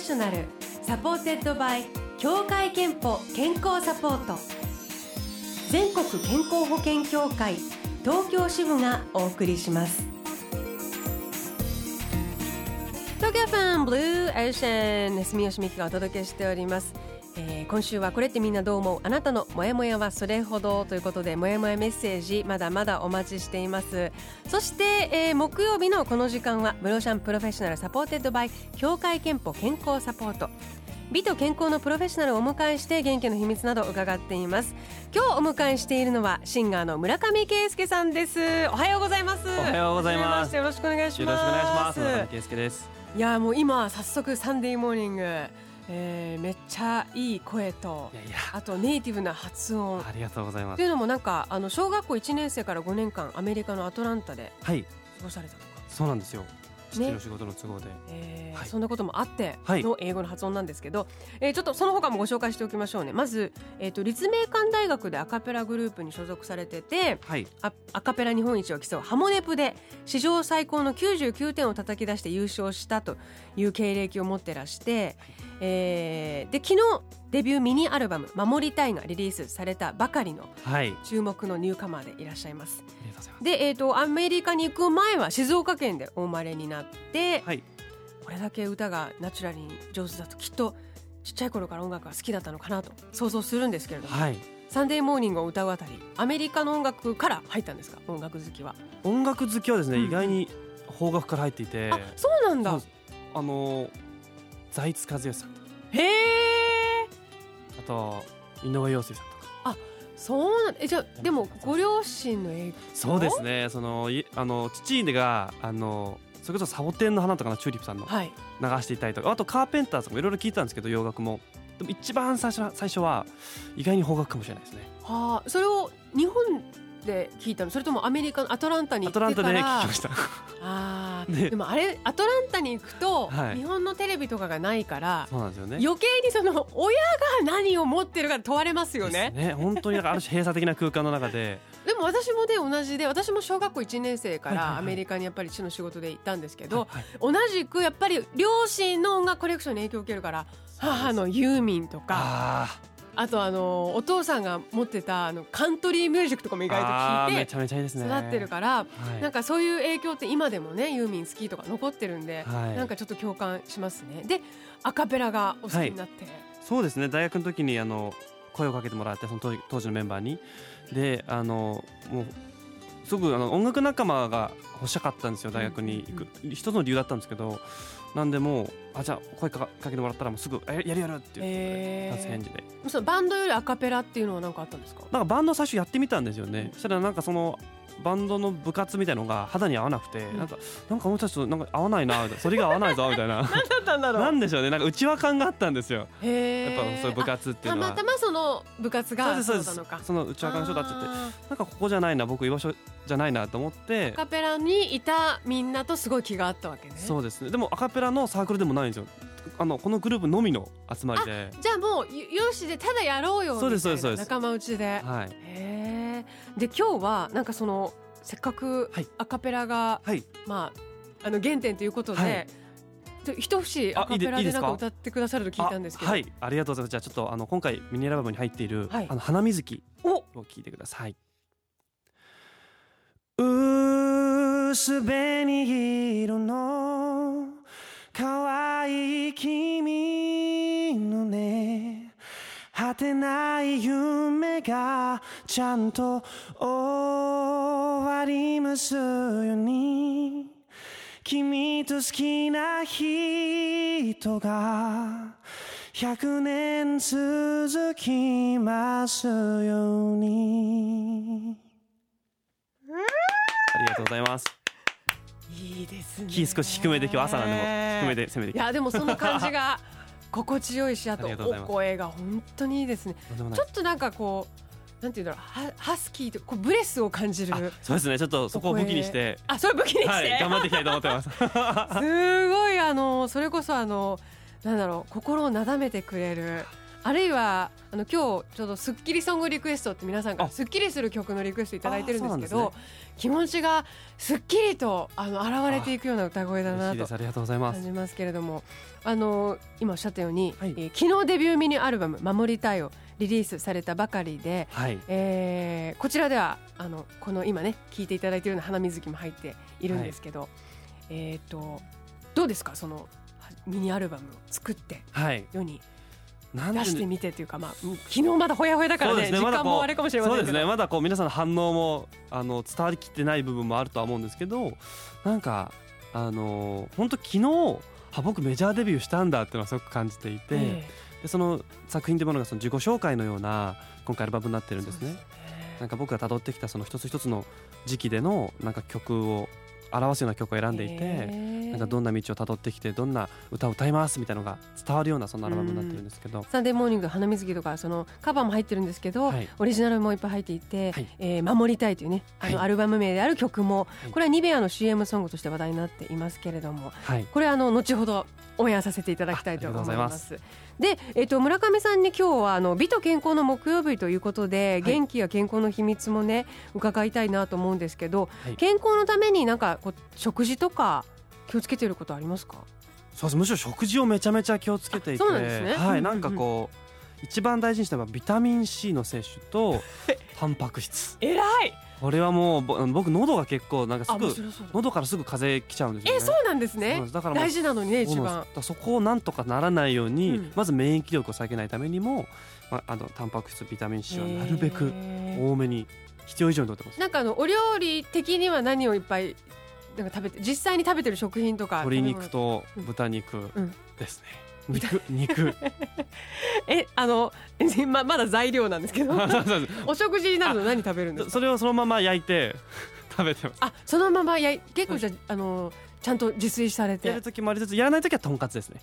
ショナル supported by 協会けんぽ健康サポート。全国健康保険協会東京支部がお送りします。東京 FM Blue Ocean 住吉美紀がお届けしております。えー、今週はこれってみんなどう思う？あなたのモヤモヤはそれほどということでモヤモヤメッセージまだまだお待ちしています。そして、えー、木曜日のこの時間は Blue Ocean Professional supported by協会憲法健康サポート。美と健康のプロフェッショナルをお迎えして元気の秘密など伺っています。今日お迎えしているのはシンガーの村上圭介さんです。おはようございます。おはようございます。よろしくお願いします。よろしくお願いします。村上圭介です。いやもう今早速サンデーモーニングえー、めっちゃいい声とあとネイティブな発音。ありがとうございます。というのもなんかあの小学校1年生から5年間アメリカのアトランタで過ごされたとか、はい、そうなんですよ。父の仕事の都合で、ねえーはい、そんなこともあっての英語の発音なんですけど、はい、えー、ちょっとその他もご紹介しておきましょうね。まず、えーと、立命館大学でアカペラグループに所属されてて、はい、アアカペラ日本一を競うハモネプで史上最高の99点を叩き出して優勝したという経歴を持ってらして、はい、えー、で昨日デビューミニアルバム「守りたい」がリリースされたばかりの注目のニューカマーでいらっしゃいます。で、えーと、アメリカに行く前は静岡県でお生まれになって、はい、これだけ歌がナチュラルに上手だときっとちっちゃい頃から音楽が好きだったのかなと想像するんですけれども、はい、サンデーモーニングを歌うあたりアメリカの音楽から入ったんですか音楽好きは。音楽好きはですね、うん、意外に邦楽から入っていて。あそうなんだ。あの財津和義さんへえ。あと井上陽水さんとか。あそうなんえじゃでもご両親の影響？そうですね。そのいあの父があのそれこそサボテンの花とかのチューリップさんの流していたりとか、はい、あとカーペンターズもいろいろ聞いたんですけど洋楽も。でも一番最初は最初は意外に邦楽かもしれないですね。はあ、それを日本で聞いたの。それともアメリカのアトランタに行ってからアトランタで聞きました。あ、ね、でもあれアトランタに行くと、はい、日本のテレビとかがないからそうなんですよ、ね、余計にその親が何を持ってるか問われますよね。ね。本当にある種閉鎖的な空間の中で。でも私もね同じで私も小学校1年生からアメリカにやっぱり父の仕事で行ったんですけど、同じくやっぱり両親の音楽コレクションに影響を受けるから母のユーミンとかあとあのお父さんが持ってたあのカントリーミュージックとかも意外と聞いてめちゃめちゃいいですね。育ってるから、なんかそういう影響って今でもねユーミン好きとか残ってるんで、なんかちょっと共感しますね。でアカペラがお好きになって、そうですね。大学の時にあの声をかけてもらってその当時のメンバーに。であのもうすごくあの音楽仲間が欲しかったんですよ大学に行く、一つの理由だったんですけどなんでもうあじゃあ声かけてもらったらもうすぐえやるやるって言って、返事で。そのバンドよりアカペラっていうのは何かあったんですか？なんかバンド最初やってみたんですよね、そしたらなんかそのバンドの部活みたいのが肌に合わなくて、うん、なんかなんか俺たちとなんか合わないなそれが合わないぞみたいな。何だったんだろう。なんでしょうね。なんか内輪感があったんですよ。やっぱそういう部活っていうのは。たまたまその部活がそうですその内輪感の人たちってなんかここじゃないな僕居場所じゃないなと思ってアカペラにいたみんなとすごい気があったわけね。そうですね。でもアカペラのサークルでもないんですよ。あのこのグループのみの集まりで。じゃあもうよしでただやろうよみたいな仲間内で。はい。へえで今日はなんかそのせっかくアカペラが、はい、まああの原点ということで、はい。一節アカペラでなんか歌ってくださると聞いたんですけど。はい。ありがとうございます。じゃあちょっとあの今回ミニアルバムに入っている、はい、あの花水木を聞いてください薄紅ちゃんと終わりますように。君と好きな人が百年続きますように。ありがとうございます。いいですね。キー少し低めで今日朝なんでも低めで攻めていやでもその感じが心地よいしあと お声が本当にいいですね。ちょっとなんかこうなんていうんだろうハスキーとこうブレスを感じる。そうですね。ちょっとそこを武器にして。あそれ武器にして、はい、頑張っていきたいと思ってます。すごいあのそれこそあのなんだろう心をなだめてくれるあるいはあの今日ちょうどスッキリソングリクエストって皆さんからスッキリする曲のリクエスト頂いてるんですけど、ね、気持ちがすっきりとあの現れていくような歌声だなとありがとうございます。感じますけれどもあの今おっしゃったように、はい、えー、昨日デビューミニアルバム「守りたい」をリリースされたばかりで、はい、えー、こちらではあのこの今ね聴いていただいているような花水木も入っているんですけど、はい、えっ、ー、とどうですかそのミニアルバムを作って世に出してみてというか、まあ、昨日まだほやほやだからね、ね、時間もあれかもしれませんそうですねまだこう皆さんの反応もあの伝わりきってない部分もあるとは思うんですけどなんかあの本当昨日あ僕メジャーデビューしたんだっていうのはすごく感じていて、えー、でその作品というものがその自己紹介のような今回アルバムになってるんですね。なんか僕が辿ってきたその一つ一つの時期でのなんか曲を表すような曲を選んでいて、なんかどんな道をたどってきてどんな歌を歌いますみたいなのが伝わるようなそんなアルバムになってるんですけど、サンデーモーニング花水着とかそのカバーも入ってるんですけど、はい、オリジナルもいっぱい入っていて「はい、えー、守りたい」というねあのアルバム名である曲も、これはニベアの CM ソングとして話題になっていますけれども、これあの後ほどオンエアさせていただきたいと思います。で、えっと、村上さんに今日はあの美と健康の木曜日ということで、元気や健康の秘密もね伺いたいなと思うんですけど、はい、健康のためになんかこう食事とか気をつけていることありますか？そうです。むしろ食事をめちゃめちゃ気をつけていてそうなんですね、はい、なんかこう、一番大事にしたのはビタミン C の摂取と タンパク質。えらい。これはもう僕喉が結構なんかすぐ喉からすぐ風邪きちゃうんですよ、ね、えそうなんですね。だから大事なのにね一番。そこをなんとかならないように、うん、まず免疫力を下げないためにも、まあ、あのタンパク質ビタミン C はなるべく多めに必要以上にとってます。なんかあのお料理的には何をいっぱいなんか食べて実際に食べてる食品とか鶏肉と豚肉ですね、うん。肉肉。えあの ままだ材料なんですけど。お食事になるの何食べるんですか？それをそのまま焼いて食べてます。あそのまま焼い結構じゃあのちゃんと自炊されて。やる時もありつつやらない時はとんかつですね。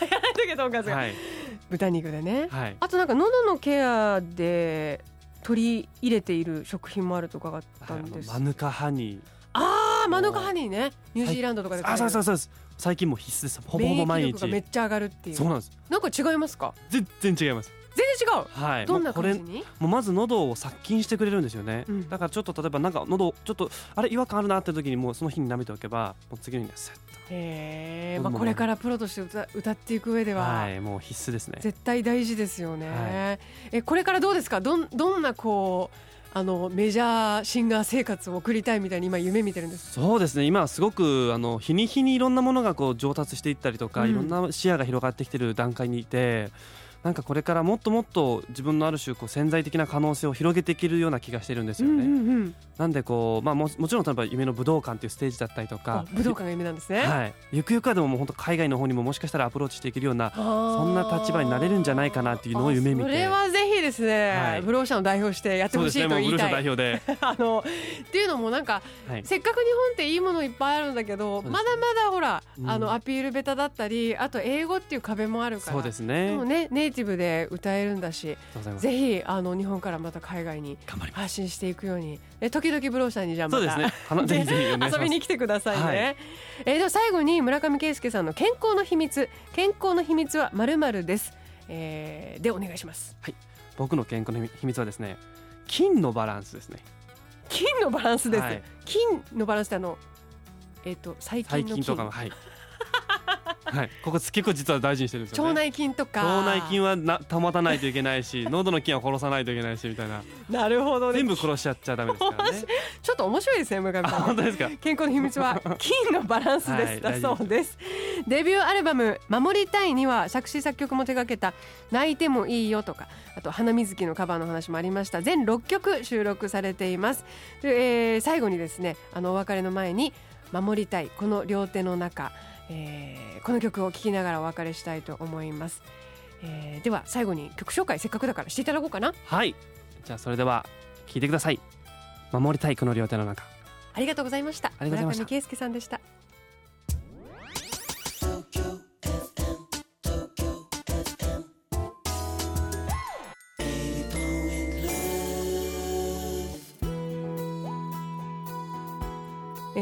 やらない時はとんかつが、はい、豚肉でね、はい、あとなんか喉のケアで取り入れている食品もあると伺ったんです、はい、マヌカハニー。ああマヌカハニーね。ニュージーランドとかであそうそうそう。です最近も必須です。ほぼほぼ毎日。めっちゃ上がるっていう。そうなんです。なんか違いますか？全然違います。全然違う？はい。どんな感じに？もうまず喉を殺菌してくれるんですよね、うん、だからちょっと例えばなんか喉ちょっとあれ違和感あるなって時にもうその日に舐めておけばもう次の日にはスッとへえ、まあ、これからプロとして歌歌っていく上では、はい、もう必須ですね。絶対大事ですよね、はい、えこれからどうですか？どんどんなこうあのメジャーシンガー生活を送りたいみたいに今夢見てるんです。そうですね。今はすごくあの日に日にいろんなものがこう上達していったりとか、うん、いろんな視野が広がってきてる段階にいてなんかこれからもっともっと自分のある種こう潜在的な可能性を広げていけるような気がしてるんですよね。うんうんうん、なんでこう、まあ、ももちろん例えば夢の武道館というステージだったりとか武道館が夢なんですね、はい、ゆくゆくはでももう本当海外の方にももしかしたらアプローチしていけるようなそんな立場になれるんじゃないかなっていうのを夢見て。それはぜひですね、はい、ブローシャンを代表してやってほしいと言いたい。あのっていうのもなんか、はい、せっかく日本っていいものいっぱいあるんだけどまだまだほら、うん、あのアピールベタだったりあと英語っていう壁もあるからそうですね。でもねネイティブで歌えるんだしぜひあの日本からまた海外に発信していくように。え時々ブローシャンにじゃあまた、ね、遊びに来てくださいね、はい、えでは最後に村上圭介さんの健康の秘密。健康の秘密はまるまるです、えー、でお願いします。はい僕の健康の秘密はですね筋のバランスですね。筋のバランスです、はい、筋のバランスってあのえっ、ー、と細菌とかのはい。はい、ここ結構実は大事にしてるんですよ、ね、腸内菌とか。腸内菌はな保たないといけないし喉の菌は殺さないといけないしみたいななるほど、ね、全部殺しちゃっちゃダメですからね。ちょっと面白いですね村上さん。本当ですか？健康の秘密は 菌のバランスです、はい、だそうです。デビューアルバム「守りたい」には作詞作曲も手掛けた「泣いてもいいよ」とかあと「花水木」のカバーの話もありました。全6曲収録されています。で、えー、最後にですねあのお別れの前に「守りたいこの両手の中」えー、この曲を聴きながらお別れしたいと思います、えー、では最後に曲紹介せっかくだからしていただこうかな。はいじゃあそれでは聴いてください。守りたいこの両手の中。ありがとうございました。村上圭介さんでした。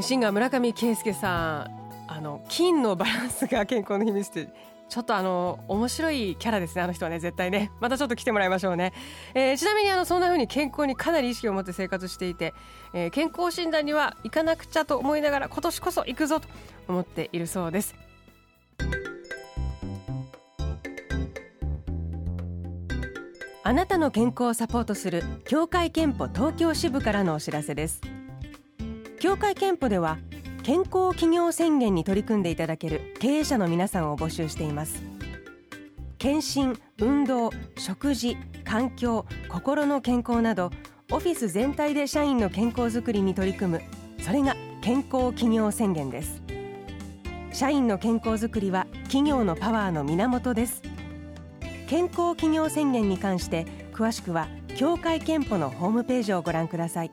シンガー村上圭介さん。あの筋のバランスが健康の秘密ってちょっとあの面白いキャラですねあの人はね絶対ね。またちょっと来てもらいましょうね、えー、ちなみにあのそんな風に健康にかなり意識を持って生活していて、えー、健康診断には行かなくちゃと思いながら今年こそ行くぞと思っているそうです。あなたの健康をサポートする協会憲法東京支部からのお知らせです。協会憲法では健康企業宣言に取り組んでいただける経営者の皆さんを募集しています。検診、運動、食事、環境、心の健康などオフィス全体で社員の健康づくりに取り組むそれが健康企業宣言です。社員の健康づくりは企業のパワーの源です。健康企業宣言に関して詳しくは協会憲法のホームページをご覧ください。